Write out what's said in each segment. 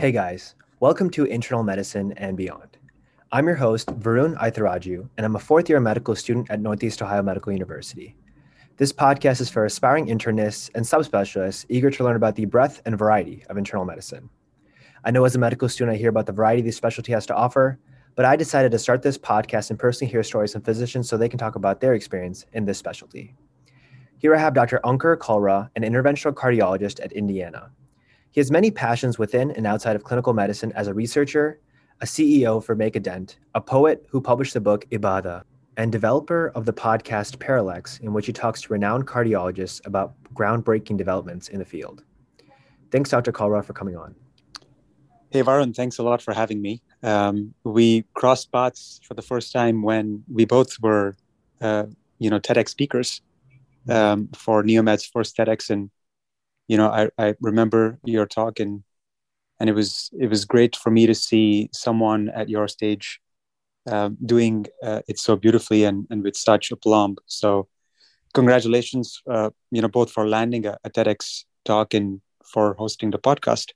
Hey guys, welcome to Internal Medicine and Beyond. I'm your host, Varun Aitharaju, and I'm a fourth year medical student at Northeast Ohio Medical University. This podcast is for aspiring internists and subspecialists eager to learn about the breadth and variety of internal medicine. I know as a medical student, I hear about the variety this specialty has to offer, but I decided to start this podcast and personally hear stories from physicians so they can talk about their experience in this specialty. Here I have Dr. Ankur Kalra, an interventional cardiologist at Indiana. He has many passions within and outside of clinical medicine as a researcher, a CEO for Make a Dent, a poet who published the book Ibadah, and developer of the podcast Parallax, in which he talks to renowned cardiologists about groundbreaking developments in the field. Thanks, Dr. Kalra, for coming on. Hey, Varun, thanks a lot for having me. Um, we crossed paths for the first time when we both were, uh, you know, TEDx speakers um, for Neomed's first TEDx, and you know, I, I remember your talk and and it was it was great for me to see someone at your stage uh, doing uh, it so beautifully and, and with such aplomb. So, congratulations, uh, you know, both for landing a, a, TEDx talk and for hosting the podcast.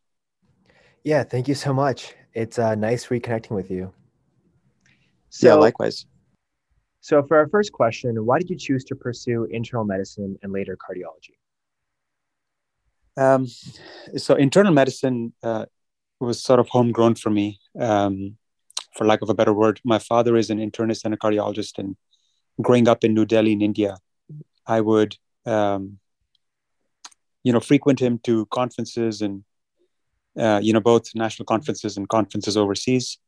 Yeah, thank you so much. It's uh, nice reconnecting with you. So, yeah, likewise. So, for our first question, why did you choose to pursue internal medicine and later cardiology? Um, so internal medicine uh, was sort of homegrown for me, um, for lack of a better word. My father is an internist and a cardiologist, and growing up in New Delhi in India, I would, um, you know, frequent him to conferences and, uh, you know, both national conferences and conferences overseas,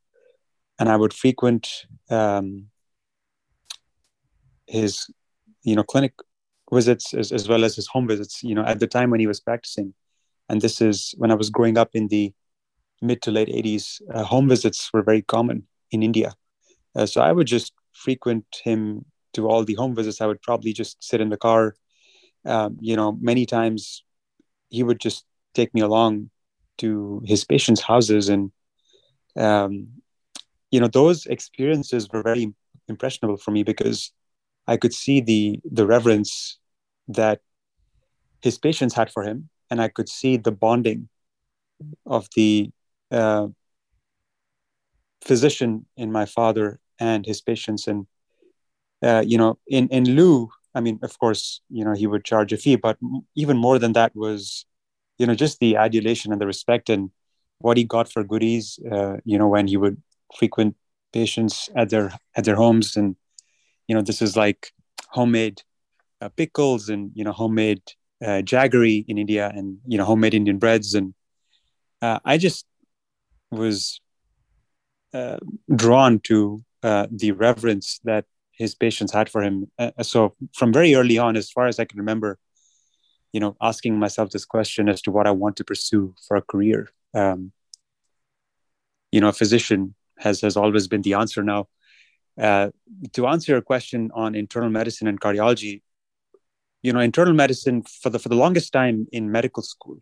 and I would frequent um, his, you know, clinic visits as, as well as his home visits you know at the time when he was practicing. And this is when i was growing up in the mid to late 80s uh, home visits were very common in india. Uh, so i would just frequent him to all the home visits. I would probably just sit in the car um, you know many times he would just take me along to his patients houses and um, you know those experiences were very impressionable for me because I could see the the reverence that his patients had for him, and I could see the bonding of the uh, physician in my father and his patients. And uh, you know, in in lieu, I mean, of course, you know, he would charge a fee, but even more than that was, you know, just the adulation and the respect and what he got for goodies. Uh, you know, when he would frequent patients at their at their homes and you know this is like homemade uh, pickles and you know homemade uh, jaggery in India and you know homemade Indian breads and uh, I just was uh, drawn to uh, the reverence that his patients had for him. Uh, so from very early on, as far as I can remember, you know, asking myself this question as to what I want to pursue for a career. Um, you know, a physician has has always been the answer. Now, to answer your question on internal medicine and cardiology, you know, internal medicine for the for the longest time in medical school,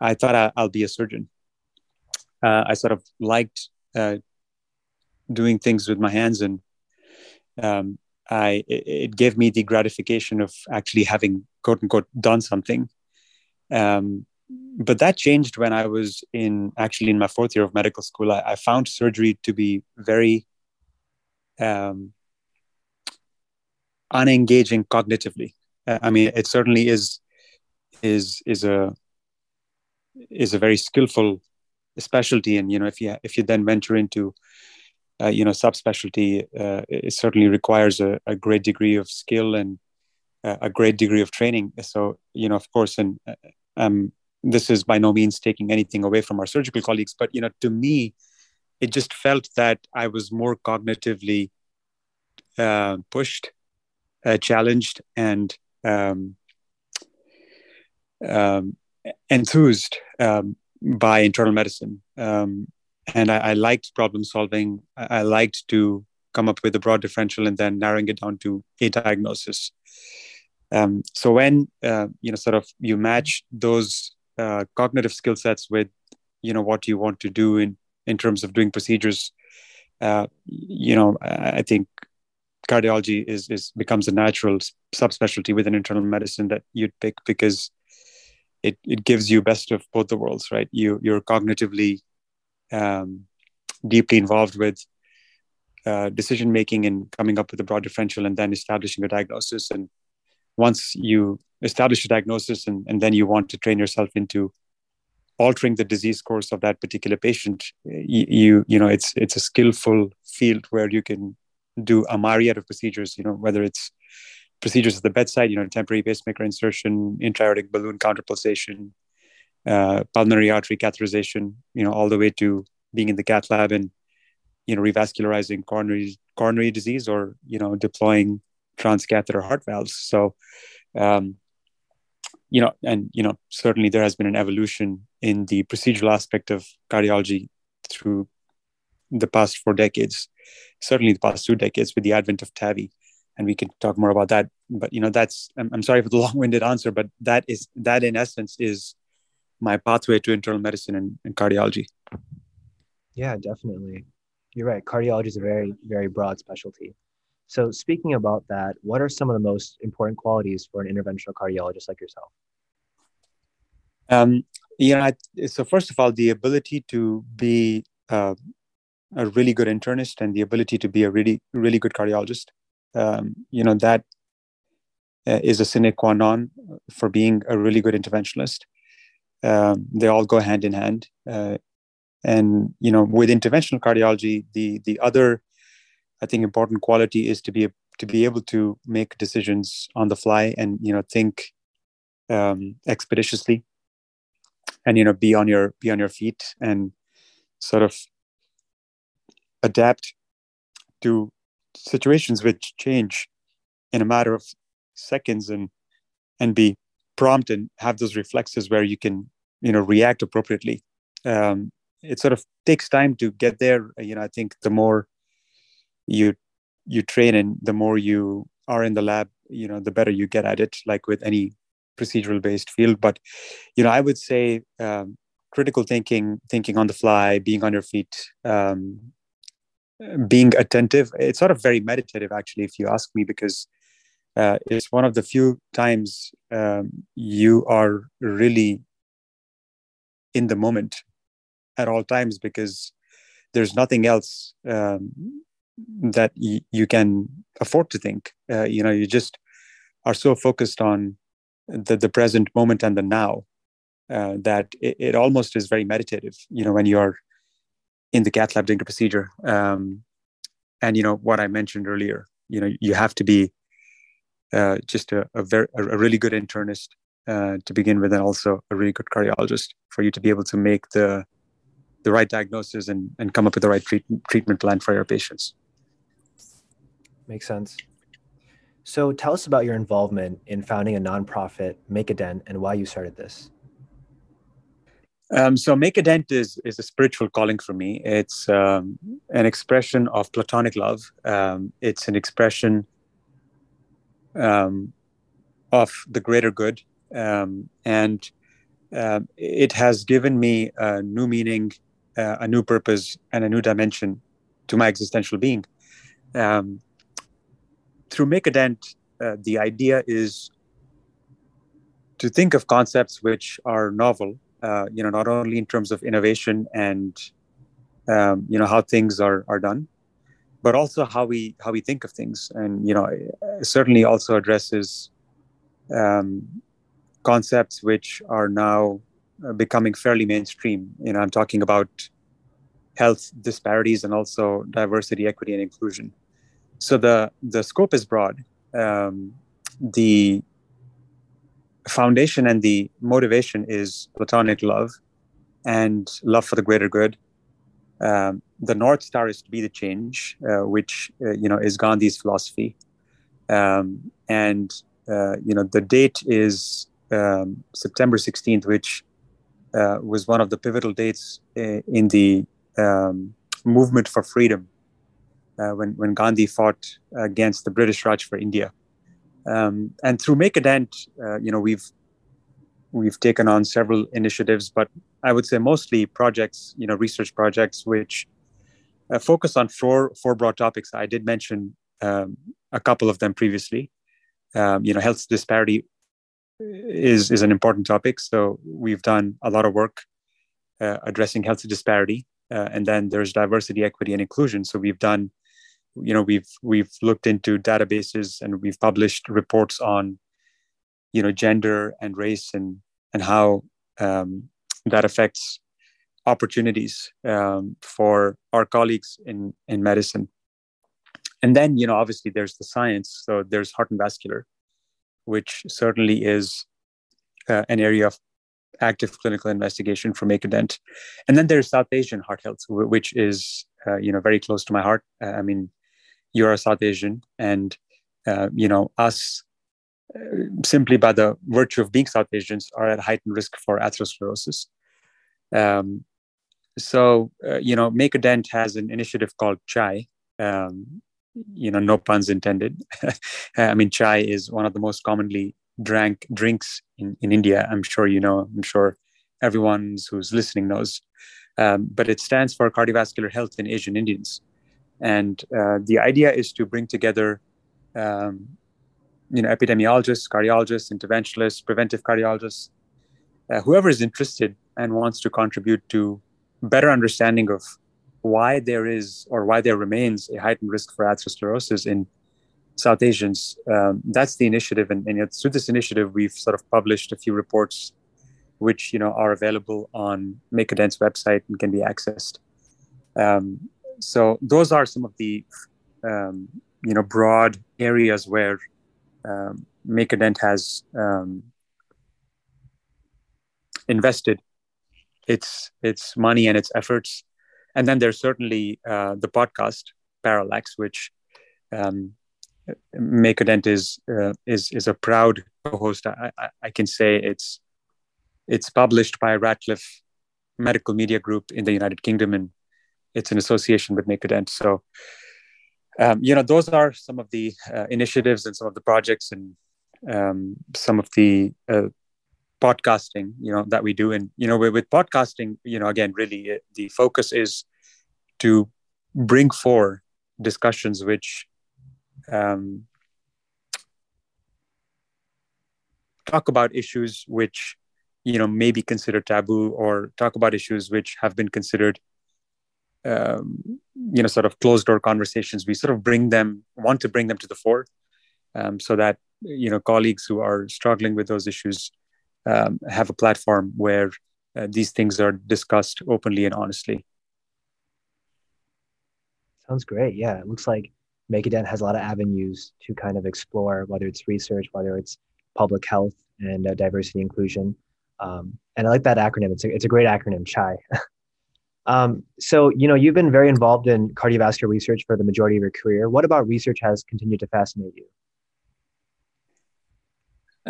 I thought I, will be a surgeon. Uh, I sort of liked uh, doing things with my hands, and um, I it, it, gave me the gratification of actually having quote unquote done something. Um, but that changed when I was in actually in my fourth year of medical school. I, I found surgery to be very um, unengaging cognitively. Uh, I mean, it certainly is is is a is a very skillful specialty, and you know, if you if you then venture into uh, you know subspecialty, uh, it certainly requires a, a, great degree of skill and uh, a great degree of training. So you know, of course, and uh, um, this is by no means taking anything away from our surgical colleagues, but you know, to me, it just felt that I was more cognitively uh, pushed, uh, challenged, and um, um, enthused um, by internal medicine. Um, and I, I, liked problem solving. I, I, liked to come up with a broad differential and then narrowing it down to a diagnosis. Um, so when uh, you know, sort of, you match those uh, cognitive skill sets with you know what you want to do in in terms of doing procedures uh, you know i think cardiology is is becomes a natural subspecialty within internal medicine that you'd pick because it, it gives you best of both the worlds right you you're cognitively um, deeply involved with uh, decision making and coming up with a broad differential and then establishing a diagnosis. And once you establish a diagnosis and, and then you want to train yourself into altering the disease course of that particular patient, you, you, you know, it's, it's a skillful field where you can do a myriad of procedures, you know, whether it's procedures at the bedside, you know, temporary pacemaker insertion, intra-aortic balloon counterpulsation, uh, pulmonary artery catheterization, you know, all the way to being in the cath lab and you know revascularizing coronary coronary disease or you know deploying transcatheter heart valves. So, um, you know, and you know, certainly there has been an evolution in the procedural aspect of cardiology through the past four decades, certainly the past two decades with the advent of TAVI and we can talk more about that. But you know that's i'm, I'm sorry for the long-winded answer but that is that in essence is my pathway to internal medicine and, and cardiology. Yeah definitely. You're right. Cardiology is a very very broad specialty. So speaking about that what are some of the most important qualities for an interventional cardiologist like yourself? Um, you know I, so first of all the ability to be uh, a really good internist and the ability to be a really really good cardiologist um, you know that uh, is a sine qua non for being a really good interventionalist. Um, they all go hand in hand uh, and you know with interventional cardiology the the other i think important quality is to be to be able to make decisions on the fly and you know think um, expeditiously and you know be on your be on your feet and sort of adapt to situations which change in a matter of seconds and and be prompt and have those reflexes where you can you know react appropriately. Um, it sort of takes time to get there. You know i think the more you you train and the more you are in the lab you know the better you get at it like with any procedural based field. But you know i would say um, critical thinking thinking on the fly being on your feet um, being attentive. It's sort of very meditative actually if you ask me because uh, it's one of the few times um, you are really in the moment at all times because there's nothing else um, that y- you can afford to think. Uh, you know you just are so focused on the, the present moment and the now uh, that it, it, almost is very meditative you know when you're in the cath lab doing a procedure um, and you know what i mentioned earlier you know you have to be uh, just a, a very a really good internist uh, to begin with and also a really good cardiologist for you to be able to make the the right diagnosis and, and come up with the right treat, treatment plan for your patients. Makes sense. So tell us about your involvement in founding a nonprofit, Make a Dent, and why you started this. Um, so Make a Dent is, is a spiritual calling for me. It's um, an expression of platonic love. Um, it's an expression um, of the greater good. Um, and uh, it has given me a new meaning uh, a new purpose and a new dimension to my existential being. Um, through Make a Dent, uh, the idea is to think of concepts which are novel, uh, you know, not only in terms of innovation and um, you know how things are are done, but also how we how we think of things, and you know, certainly also addresses um, concepts which are now uh, becoming fairly mainstream. You know, I'm talking about health disparities and also diversity, equity, and inclusion. So the the scope is broad. Um, the foundation and the motivation is platonic love and love for the greater good. Um, the north star is to be the change, uh, which uh, you know is Gandhi's philosophy, um, and uh, you know the date is um, September 16th, which uh, was one of the pivotal dates uh, in the um, movement for freedom uh, when, when Gandhi fought against the British Raj for India. Um, and through Make a Dent, uh, you know, we've we've taken on several initiatives, but I would say mostly projects, you know, research projects, which uh, focus on four four broad topics. I did mention um, a couple of them previously. Um, you know, health disparity is is an important topic. So we've done a lot of work uh, addressing health disparity. uh, and then there's diversity, equity, and inclusion. So we've done, you know, we've we've looked into databases and we've published reports on, you know, gender and race and and how um, that affects opportunities um, for our colleagues in in medicine. And then, you know, obviously there's the science. So there's heart and vascular, which certainly is uh, an area of active clinical investigation for Dent, And then there's South Asian heart health, which is uh, you know very close to my heart. Uh, I mean, you're a South Asian, and uh, you know us uh, simply by the virtue of being South Asians are at heightened risk for atherosclerosis. Um, so uh, you know, Make a Dent has an initiative called Chai. Um, you know, no puns intended. I mean, chai is one of the most commonly drank drinks in, in India. I'm sure you know. I'm sure everyone who's listening knows. Um, but it stands for cardiovascular health in Asian Indians, and uh, the idea is to bring together, um, you know, epidemiologists, cardiologists, interventionalists, preventive cardiologists, uh, whoever is interested and wants to contribute to better understanding of why there is or why there remains a heightened risk for atherosclerosis in South Asians. Um, that's the initiative, and, and through this initiative, we've sort of published a few reports, which you know are available on Make a Dent's website and can be accessed. Um, so those are some of the um, you know broad areas where um, Make a Dent has um, invested its its money and its efforts. And then there's certainly uh, the podcast Parallax, which um, Make a Dent is uh, is is a proud co-host. I, I, I, can say it's it's published by Radcliffe Medical Media Group in the United Kingdom, and it's an association with Make a Dent. So, um, you know, those are some of the uh, initiatives and some of the projects and um, some of the uh, podcasting, you know, that we do. And you know, with, podcasting, you know, again, really, it, the focus is to bring forward discussions which um, talk about issues which you know may be considered taboo or talk about issues which have been considered um, you know sort of closed door conversations we sort of bring them want to bring them to the fore um, so that you know colleagues who are struggling with those issues um, have a platform where uh, these things are discussed openly and honestly sounds great yeah it looks like Make a Dent has a lot of avenues to kind of explore, whether it's research, whether it's public health and uh, diversity inclusion. Um, and I like that acronym. It's a, it's a great acronym, CHAI. um, so, you know, you've been very involved in cardiovascular research for the majority of your career. What about research has continued to fascinate you?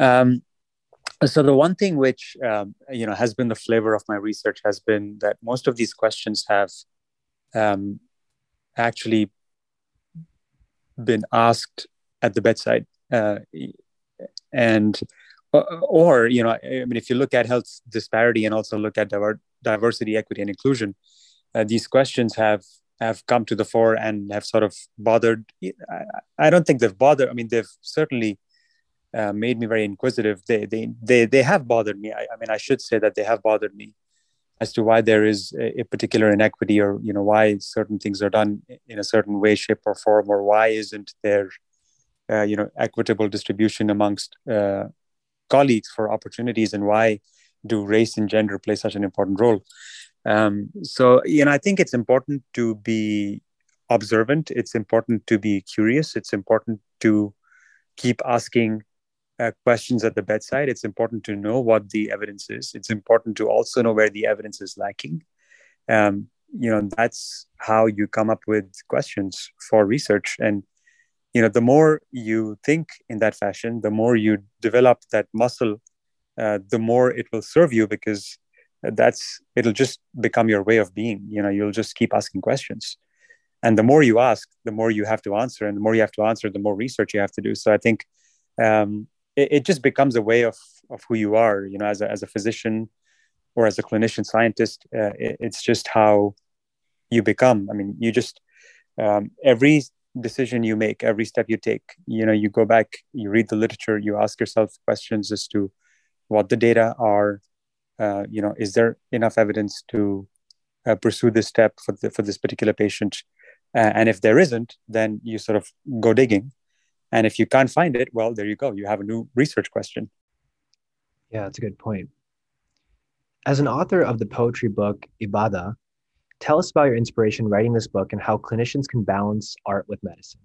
Um, so the one thing which um, you know has been the flavor of my research has been that most of these questions have um, actually been asked at the bedside uh, and uh, or you know i mean if you look at health disparity and also look at diver- diversity equity and inclusion. Uh, these questions have have come to the fore and have sort of bothered i, I don't think they've bothered i mean they've certainly uh, made me very inquisitive. They they they, they have bothered me. I, I mean i should say that they have bothered me as to why there is a, particular inequity or you know why certain things are done in a certain way shape or form or why isn't there uh, you know equitable distribution amongst uh, colleagues for opportunities and why do race and gender play such an important role um, so you know i think it's important to be observant it's important to be curious it's important to keep asking uh, questions at the bedside, it's important to know what the evidence is. It's important to also know where the evidence is lacking. Um, you know, that's how you come up with questions for research. And, you know, the more you think in that fashion, the more you develop that muscle, uh, the more it will serve you because that's, it'll just become your way of being. You know, you'll just keep asking questions. And the more you ask, the more you have to answer. And the more you have to answer, the more research you have to do. So I think um, it, it just becomes a way of of who you are you know as a, as a physician or as a clinician scientist uh, it, it's just how you become i mean you just um, every decision you make every step you take you know you go back you read the literature you ask yourself questions as to what the data are uh, you know is there enough evidence to uh, pursue this step for the, for this particular patient? Uh, and if there isn't then you sort of go digging. And if you can't find it well there you go. You have a new research question. Yeah that's a good point. As an author of the poetry book ibada tell us about your inspiration writing this book and how clinicians can balance art with medicine.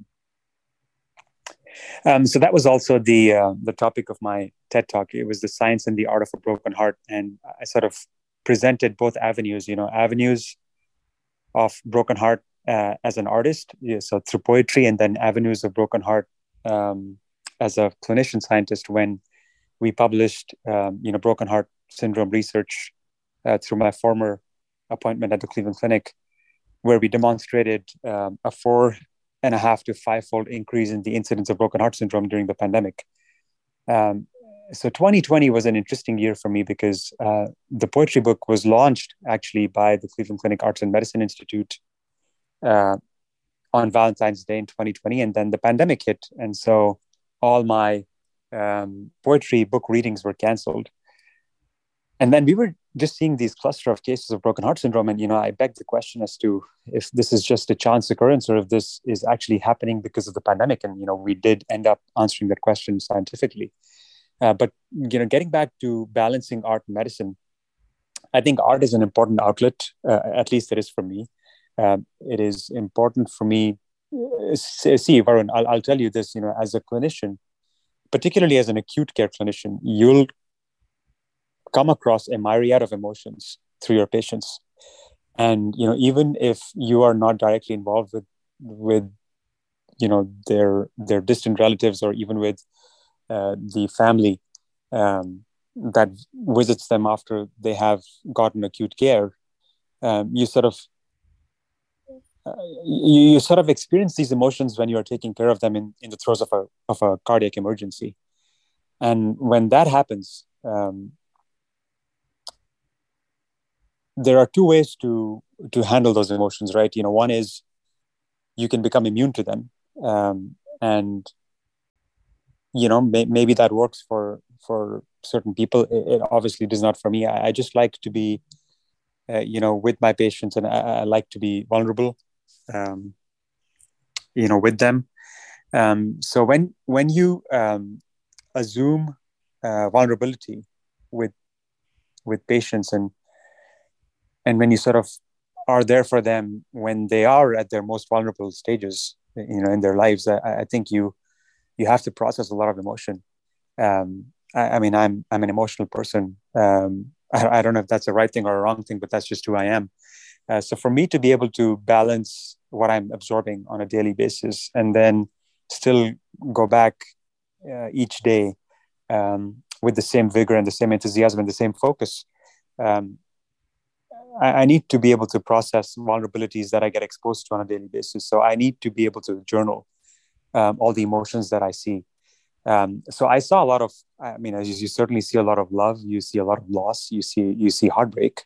Um, so that was also the uh, the topic of my TED talk. It was the science and the art of a broken heart, and I sort of presented both avenues. You know, avenues of broken heart uh, as an artist, yeah, so through poetry, and then avenues of broken heart um, as a clinician scientist. When we published, um, you know, broken heart syndrome research uh, through my former appointment at the Cleveland Clinic, where we demonstrated um, a four and a half to five fold increase in the incidence of broken heart syndrome during the pandemic. Um, so 2020 was an interesting year for me because uh, the poetry book was launched actually by the Cleveland Clinic Arts and Medicine Institute uh, on Valentine's Day in 2020, and then the pandemic hit, and so all my um, poetry book readings were canceled and then we were just seeing these cluster of cases of broken heart syndrome and you know i beg the question as to if this is just a chance occurrence or if this is actually happening because of the pandemic and you know we did end up answering that question scientifically. Uh, but you know getting back to balancing art and medicine i think art is an important outlet uh, at least it is for me. Um, it is important for me uh, see varun I'll, I'll tell you this you know as a clinician particularly as an acute care clinician you'll come across a myriad of emotions through your patients and you know even if you are not directly involved with with you know their their distant relatives or even with uh, the family um, that visits them after they have gotten acute care um, you sort of uh, you, you, sort of experience these emotions when you are taking care of them in, in the throes of a, of a cardiac emergency. And when that happens um, there are two ways to to handle those emotions right? You know one is you can become immune to them um, and you know may, maybe that works for for certain people. It, it, obviously does not for me. I, I just like to be uh, you know with my patients and i, I like to be vulnerable um, you know with them. Um, so when when you um, assume uh, vulnerability with with patients and and when you sort of are there for them when they are at their most vulnerable stages you know in their lives i, I think you you have to process a lot of emotion. Um, I, I, mean i'm i'm an emotional person. Um, I, I, don't know if that's a right thing or a wrong thing but that's just who i am. Uh, so for me to be able to balance what i'm absorbing on a daily basis and then still go back uh, each day um, with the same vigor and the same enthusiasm and the same focus um, I, need to be able to process vulnerabilities that I get exposed to on a daily basis. So I need to be able to journal um, all the emotions that I see. Um, so I saw a lot of, I mean, as you certainly see a lot of love, you see a lot of loss, you see you see heartbreak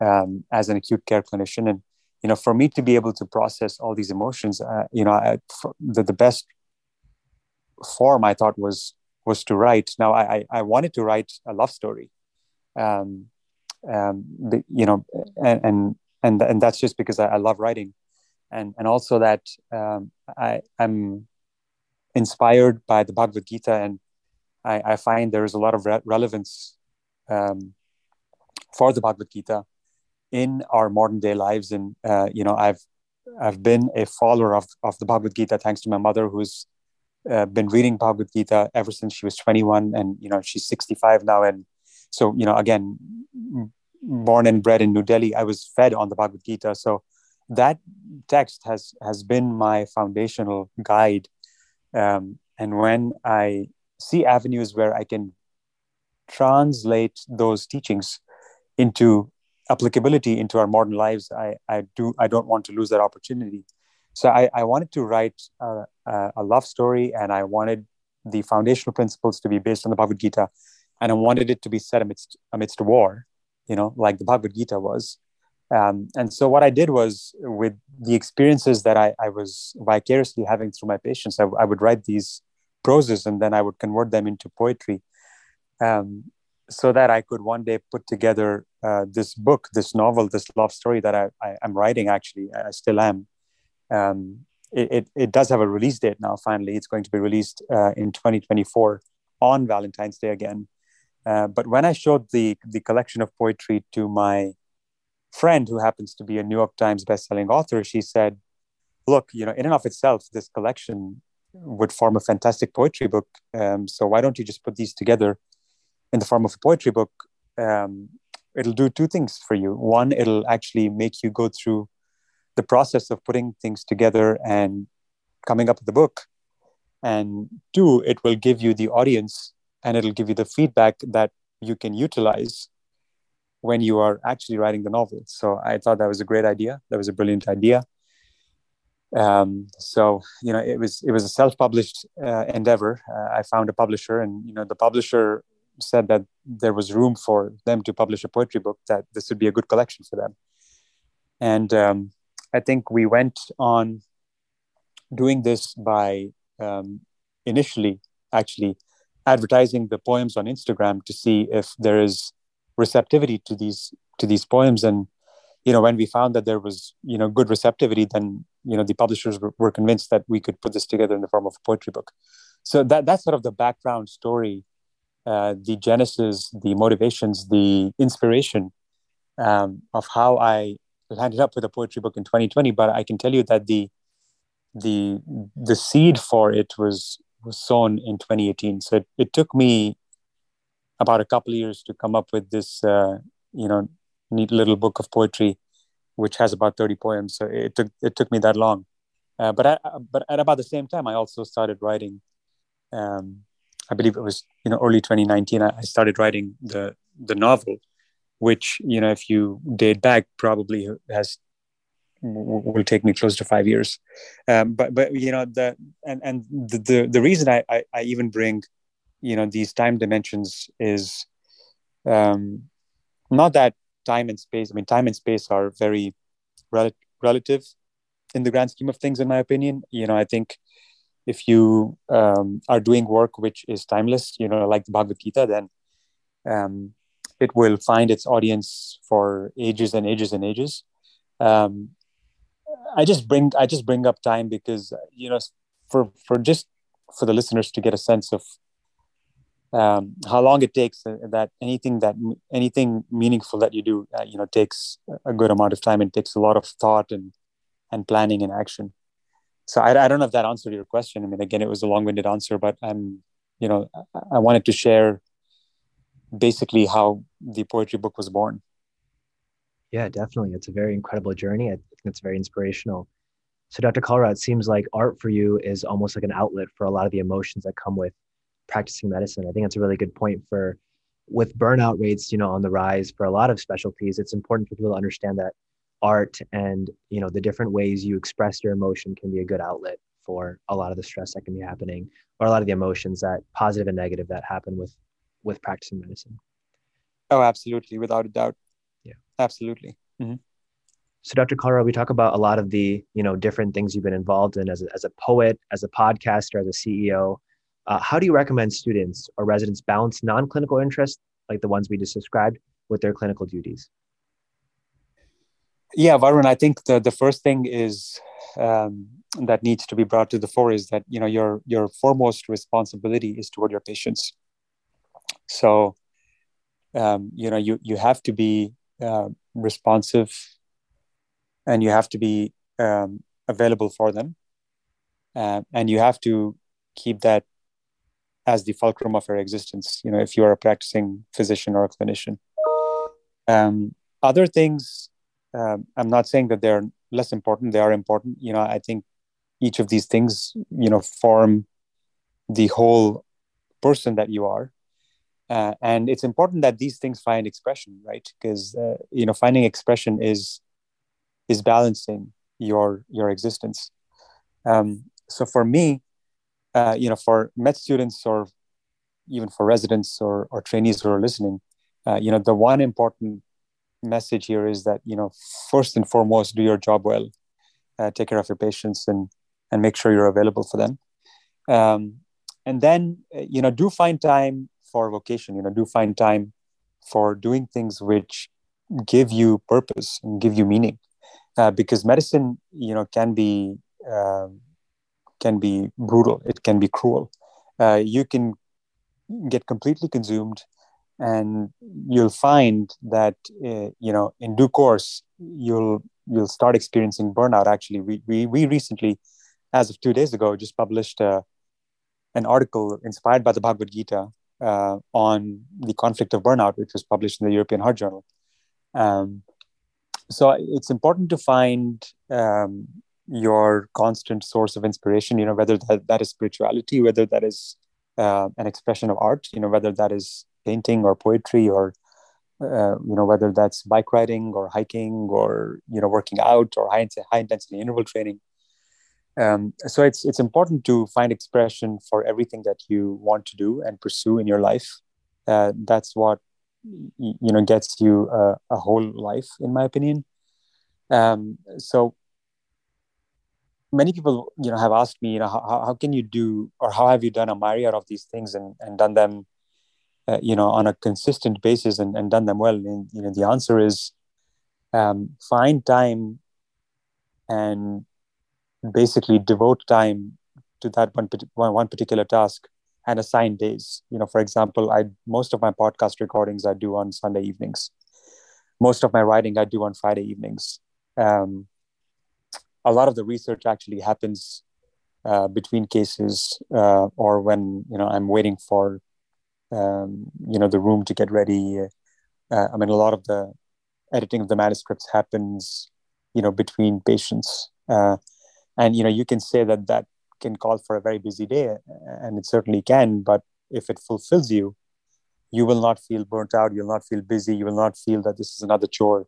um, as an acute care clinician, and you know, for me to be able to process all these emotions, uh, you know, I, the the best form I thought was was to write. Now I I wanted to write a love story, um, um, you know, and, and and and that's just because I, I love writing, and and also that um, I I'm inspired by the Bhagavad Gita, and I, I find there is a lot of re- relevance um, for the Bhagavad Gita in our modern day lives, and uh, you know, I've I've been a follower of of the Bhagavad Gita thanks to my mother, who's uh, been reading Bhagavad Gita ever since she was 21, and you know, she's 65 now, and so you know again born and bred in new delhi i was fed on the bhagavad gita. So that text has has been my foundational guide. Um, and when i see avenues where i can translate those teachings into applicability into our modern lives i i do i don't want to lose that opportunity. So i, I wanted to write a, a love story and i wanted the foundational principles to be based on the bhagavad gita and I wanted it to be set amidst amidst war, you know, like the Bhagavad Gita was. Um, and so what I did was with the experiences that I, I was vicariously having through my patients, I, I, would write these proses and then I would convert them into poetry. Um, so that I could one day put together uh, this book, this novel, this love story that I, I, am writing. Actually, I still am. Um, it, it, it, does have a release date now. Finally, it's going to be released uh, in 2024 on Valentine's Day again. Uh, but when I showed the the collection of poetry to my friend, who happens to be a New York Times bestselling author, she said, "Look, you know, in and of itself, this collection would form a fantastic poetry book. Um, so why don't you just put these together in the form of a poetry book? Um, it'll do two things for you. One, it'll actually make you go through the process of putting things together and coming up with the book. And two, it will give you the audience and it'll give you the feedback that you can utilize when you are actually writing the novel. So I thought that was a great idea. That was a brilliant idea. Um, so you know, it was it was a self-published uh, endeavor. Uh, I found a publisher, and you know, the publisher said that there was room for them to publish a poetry book. That this would be a good collection for them. And um, I think we went on doing this by um, initially actually advertising the poems on Instagram to see if there is receptivity to these to these poems. And you know when we found that there was you know good receptivity then you know the publishers were, were convinced that we could put this together in the form of a poetry book. So that that's sort of the background story uh, the genesis the motivations the inspiration um, of how i landed up with a poetry book in 2020 but i can tell you that the the the seed for it was was sown in 2018. So it, it took me about a couple years to come up with this, uh, you know, neat little book of poetry, which has about 30 poems. So it took it took me that long. Uh, but I, but at about the same time, I also started writing. Um, I believe it was you know early 2019. I, I started writing the the novel, which you know if you date back probably has will take me close to five years. Um, but but you know the and and the the, the reason I, I, I even bring you know these time dimensions is um, not that time and space. I mean, time and space are very rel- relative in the grand scheme of things, in my opinion. You know, I think if you um, are doing work which is timeless, you know, like the Bhagavad Gita, then um, it will find its audience for ages and ages and ages. Um, I just bring I just bring up time because you know for for just for the listeners to get a sense of um, how long it takes uh, that anything that anything meaningful that you do uh, you know takes a good amount of time and takes a lot of thought and and planning and action. So I, I don't know if that answered your question. I mean again it was a long-winded answer but i'm you know I, I wanted to share basically how the poetry book was born yeah, definitely. It's a very incredible journey. I think it's very inspirational. So, Dr. Kalra, it seems like art for you is almost like an outlet for a lot of the emotions that come with practicing medicine. I think that's a really good point for with burnout rates, you know, on the rise for a lot of specialties. It's important for people to understand that art and you know the different ways you express your emotion can be a good outlet for a lot of the stress that can be happening or a lot of the emotions that positive and negative that happen with with practicing medicine. Oh, absolutely, without a doubt absolutely. Mm-hmm. so dr Kalra, we talk about a lot of the you know different things you've been involved in as a, as a poet as a podcaster as a ceo uh, how do you recommend students or residents balance non-clinical interests like the ones we just described with their clinical duties? Yeah varun i think the, the first thing is um, that needs to be brought to the fore is that you know your your foremost responsibility is toward your patients. So um, you know you you have to be uh, responsive and you have to be um, available for them. Uh, and you have to keep that as the fulcrum of your existence you know if you're a practicing physician or a clinician. Um, other things um, i'm not saying that they're less important they are important. You know i think each of these things you know form the whole person that you are uh, and it's important that these things find expression right? Because uh, you know finding expression is is balancing your your existence. Um, so for me uh, you know for med students or even for residents or, or trainees who are listening uh, you know the one important message here is that you know first and foremost do your job well uh, take care of your patients and and make sure you're available for them. Um, and then uh, you know do find time for vocation you know do find time for doing things which give you purpose and give you meaning. Uh, because medicine you know can be uh, can be brutal. It can be cruel. Uh, you can get completely consumed and you'll find that uh, you know in due course you'll you'll start experiencing burnout actually. We we, we recently as of two days ago just published uh, an article inspired by the bhagavad gita uh, on the conflict of burnout which was published in the european heart journal. Um, so it's important to find um, your constant source of inspiration you know whether that, that is spirituality whether that is uh, an expression of art you know whether that is painting or poetry or uh, you know whether that's bike riding or hiking or you know working out or high, high intensity interval training um, so it's it's important to find expression for everything that you want to do and pursue in your life. Uh, that's what you know gets you a, a whole life in my opinion. Um, so many people you know have asked me you know how, how can you do or how have you done a myriad of these things and, and done them uh, you know on a consistent basis and, and done them well? And you know the answer is um, find time and basically devote time to that one, one particular task and assign days. You know for example i most of my podcast recordings i do on sunday evenings. Most of my writing i do on friday evenings. Um, a lot of the research actually happens uh, between cases uh, or when you know i'm waiting for um, you know the room to get ready. Uh, i mean a lot of the editing of the manuscripts happens you know between patients. Uh, and you know you can say that that can call for a very busy day and it certainly can but if it fulfills you you will not feel burnt out you'll not feel busy you will not feel that this is another chore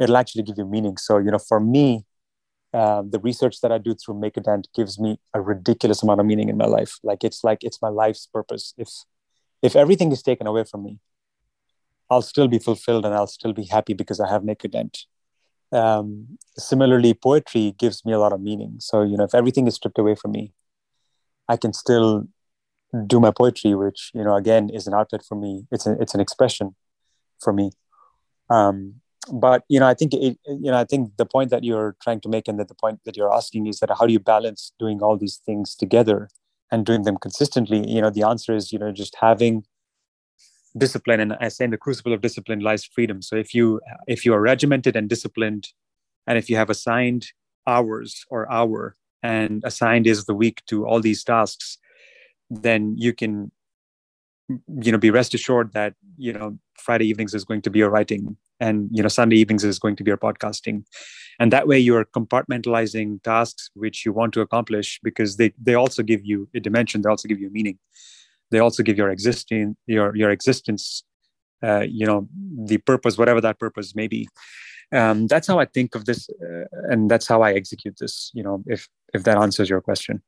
it'll actually give you meaning so you know for me uh, the research that I do through Make Dent gives me a ridiculous amount of meaning in my life. Like it's like it's my life's purpose. If if everything is taken away from me, I'll still be fulfilled and I'll still be happy because I have Make Dent. Um, similarly, poetry gives me a lot of meaning. So you know, if everything is stripped away from me, I can still do my poetry, which you know, again, is an outlet for me. It's a, it's an expression for me. Um, but you know i think it, you know i think the point that you're trying to make and that the point that you're asking is that how do you balance doing all these things together and doing them consistently you know the answer is you know just having discipline and i say in the crucible of discipline lies freedom. So if you if you are regimented and disciplined and if you have assigned hours or hour and assigned of the week to all these tasks then you can mm, you know be rest assured that you know friday evenings is going to be your writing and you know sunday evenings is going to be your podcasting. And that way you're compartmentalizing tasks which you want to accomplish because they they also give you a dimension they also give you meaning they also give your existing your your existence uh, you know the purpose whatever that purpose may be um, that's how i think of this uh, and that's how i execute this you know if if that answers your question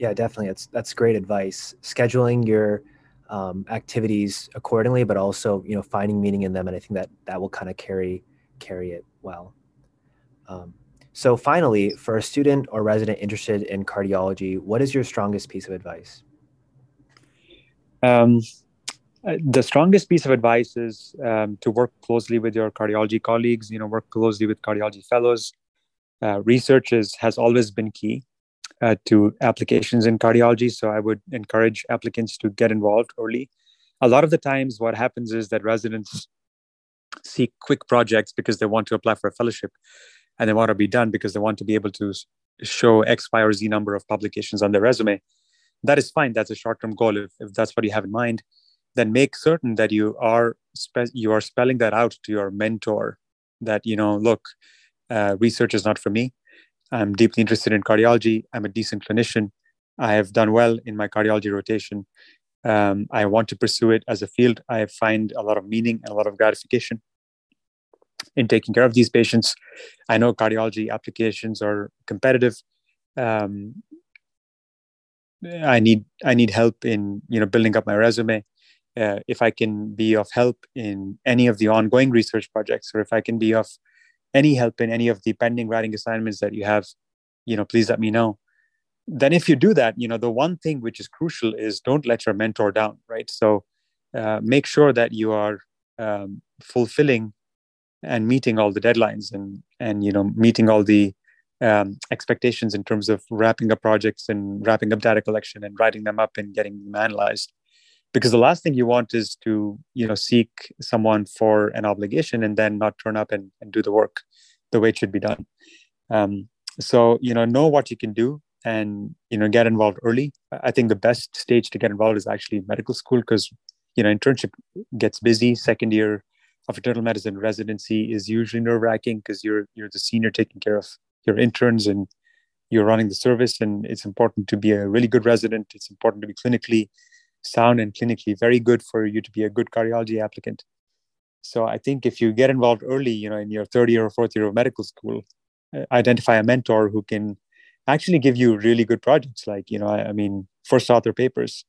yeah, definitely. That's that's great advice. Scheduling your um, activities accordingly, but also you know finding meaning in them, and I think that that will kind of carry carry it well. Um, so finally, for a student or resident interested in cardiology, what is your strongest piece of advice? Um, uh, the strongest piece of advice is um, to work closely with your cardiology colleagues. You know, work closely with cardiology fellows. Uh, research is, has always been key uh, to applications in cardiology. So I would encourage applicants to get involved early. A lot of the times, what happens is that residents seek quick projects because they want to apply for a fellowship and they want to be done because they want to be able to show X, Y, or Z number of publications on their resume. That is fine. That's a short-term goal. If, if that's what you have in mind, then make certain that you are spe- you are spelling that out to your mentor. That you know, look, uh, research is not for me. I'm deeply interested in cardiology. I'm a decent clinician. I have done well in my cardiology rotation. Um, I want to pursue it as a field. I find a lot of meaning and a lot of gratification in taking care of these patients. I know cardiology applications are competitive. Um, I need I need help in you know building up my resume. Uh, if I can be of help in any of the ongoing research projects, or if I can be of any help in any of the pending writing assignments that you have, you know, please let me know. Then if you do that, you know, the one thing which is crucial is don't let your mentor down, right? So uh, make sure that you are um, fulfilling and meeting all the deadlines and and you know meeting all the um, expectations in terms of wrapping up projects and wrapping up data collection and writing them up and getting them analyzed. Because the last thing you want is to you know seek someone for an obligation and then not turn up and, and do the work the way it should be done. Um, so you know know what you can do and you know get involved early. I think the best stage to get involved is actually medical school because you know internship gets busy. Second year of internal medicine residency is usually nerve wracking because you're you're the senior taking care of your interns and you're running the service and it's important to be a really good resident. It's important to be clinically sound and clinically very good for you to be a good cardiology applicant. So i think if you get involved early you know in your third year or fourth year of medical school uh, identify a mentor who can actually give you really good projects. Like you know i, I mean first author papers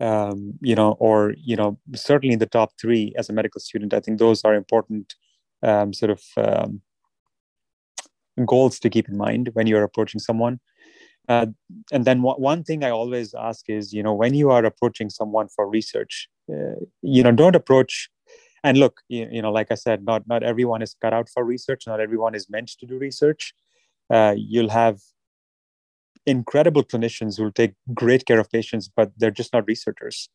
um, you know or you know certainly in the top three as a medical student i think those are important um, sort of um, goals to keep in mind when you're approaching someone. Uh, and then w- one thing i always ask is you know when you are approaching someone for research uh, you know don't approach and look you, you, know like i said not not everyone is cut out for research. Not everyone is meant to do research. Uh, you'll have incredible clinicians who will take great care of patients but they're just not researchers.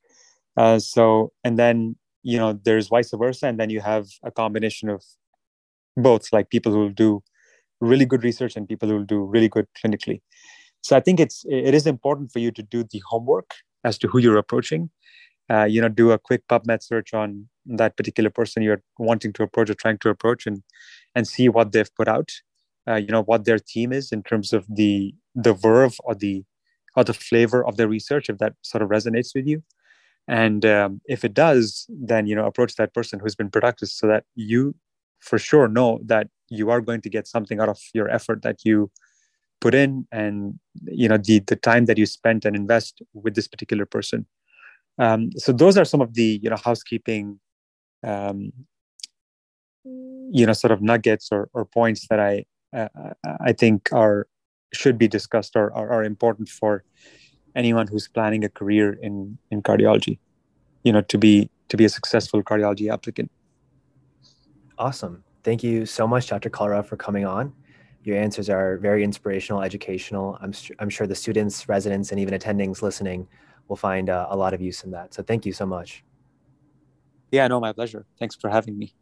Uh, so and then you know there's vice versa and then you have a combination of both like people who do really good research and people who will do really good clinically. So i think it's it is important for you to do the homework as to who you're approaching. Uh, you know do a quick pubmed search on that particular person you're wanting to approach or trying to approach and and see what they've put out. Uh, you know what their theme is in terms of the the verve or the or the flavor of their research if that sort of resonates with you. And um, if it does then you know approach that person who's been productive so that you for sure know that you are going to get something out of your effort that you put in and you know the the time that you spent and invest with this particular person. Um, so those are some of the you know housekeeping um, you know sort of nuggets or, or points that i uh, i think are should be discussed or, or are important for anyone who's planning a career in in cardiology you know to be to be a successful cardiology applicant. Awesome thank you so much dr kalra for coming on. Your answers are very inspirational educational. I'm, I'm sure the students residents and even attendings listening will find uh, a lot of use in that. So thank you so much. Yeah no my pleasure. Thanks for having me